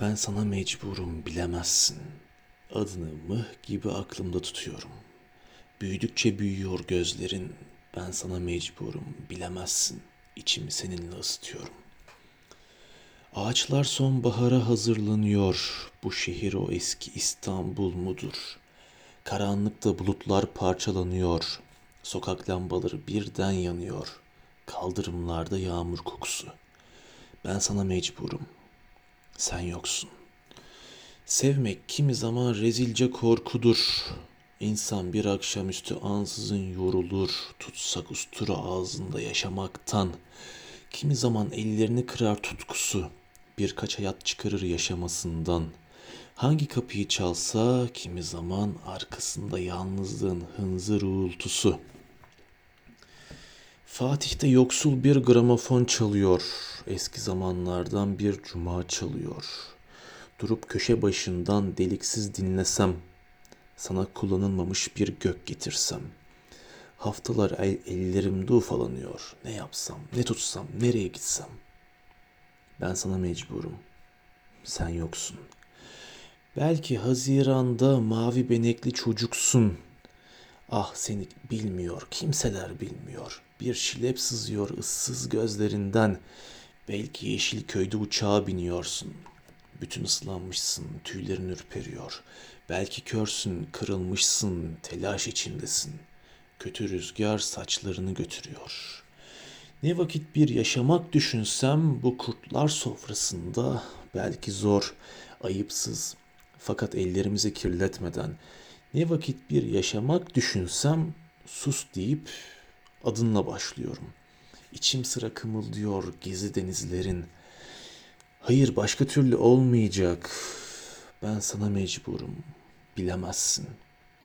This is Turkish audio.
Ben sana mecburum bilemezsin. Adını mıh gibi aklımda tutuyorum. Büyüdükçe büyüyor gözlerin. Ben sana mecburum bilemezsin. İçimi seninle ısıtıyorum. Ağaçlar sonbahara hazırlanıyor. Bu şehir o eski İstanbul mudur? Karanlıkta bulutlar parçalanıyor. Sokak lambaları birden yanıyor. Kaldırımlarda yağmur kokusu. Ben sana mecburum. Sen yoksun. Sevmek kimi zaman rezilce korkudur. İnsan bir akşamüstü ansızın yorulur, tutsak ustura ağzında yaşamaktan. Kimi zaman ellerini kırar tutkusu, birkaç hayat çıkarır yaşamasından. Hangi kapıyı çalsa kimi zaman arkasında yalnızlığın hınzır uğultusu. Fatih'te yoksul bir gramofon çalıyor. Eski zamanlardan bir cuma çalıyor. Durup köşe başından deliksiz dinlesem, sana kullanılmamış bir gök getirsem. Haftalar el, ellerimde ufalanıyor. Ne yapsam, ne tutsam, nereye gitsem. Ben sana mecburum. Sen yoksun. Belki Haziran'da mavi benekli çocuksun. Ah seni bilmiyor, kimseler bilmiyor. Bir şilep sızıyor ıssız gözlerinden. Belki yeşil köyde uçağa biniyorsun. Bütün ıslanmışsın, tüylerin ürperiyor. Belki körsün, kırılmışsın, telaş içindesin. Kötü rüzgar saçlarını götürüyor. Ne vakit bir yaşamak düşünsem bu kurtlar sofrasında belki zor, ayıpsız fakat ellerimizi kirletmeden ne vakit bir yaşamak düşünsem sus deyip adınla başlıyorum. İçim sıra kımıldıyor gizli denizlerin. Hayır başka türlü olmayacak. Ben sana mecburum. Bilemezsin.''